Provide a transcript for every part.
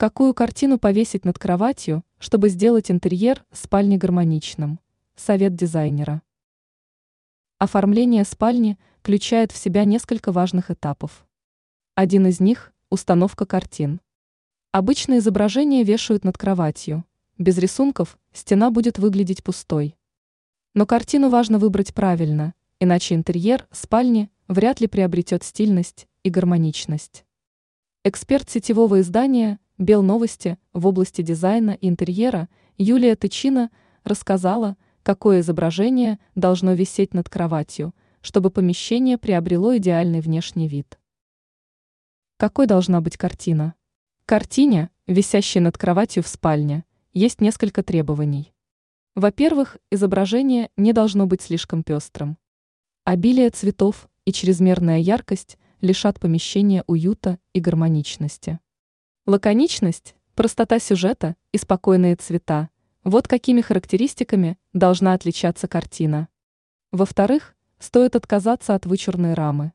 Какую картину повесить над кроватью, чтобы сделать интерьер спальни гармоничным? Совет дизайнера. Оформление спальни включает в себя несколько важных этапов. Один из них – установка картин. Обычно изображения вешают над кроватью. Без рисунков стена будет выглядеть пустой. Но картину важно выбрать правильно, иначе интерьер спальни вряд ли приобретет стильность и гармоничность. Эксперт сетевого издания «Бел новости» в области дизайна и интерьера Юлия Тычина рассказала, какое изображение должно висеть над кроватью, чтобы помещение приобрело идеальный внешний вид. Какой должна быть картина? картине, висящей над кроватью в спальне, есть несколько требований. Во-первых, изображение не должно быть слишком пестрым. Обилие цветов и чрезмерная яркость лишат помещения уюта и гармоничности. Лаконичность, простота сюжета и спокойные цвета – вот какими характеристиками должна отличаться картина. Во-вторых, стоит отказаться от вычурной рамы.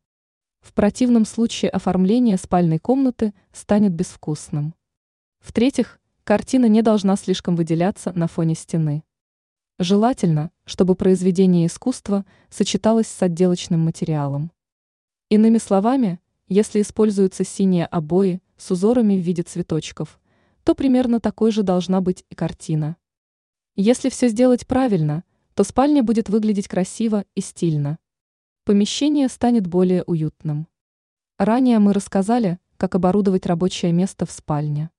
В противном случае оформление спальной комнаты станет безвкусным. В-третьих, картина не должна слишком выделяться на фоне стены. Желательно, чтобы произведение искусства сочеталось с отделочным материалом. Иными словами, если используются синие обои с узорами в виде цветочков, то примерно такой же должна быть и картина. Если все сделать правильно, то спальня будет выглядеть красиво и стильно. Помещение станет более уютным. Ранее мы рассказали, как оборудовать рабочее место в спальне.